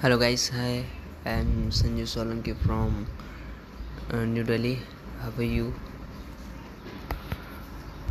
hello guys hi. I'm sanju solanki from uh, new delhi. How are you?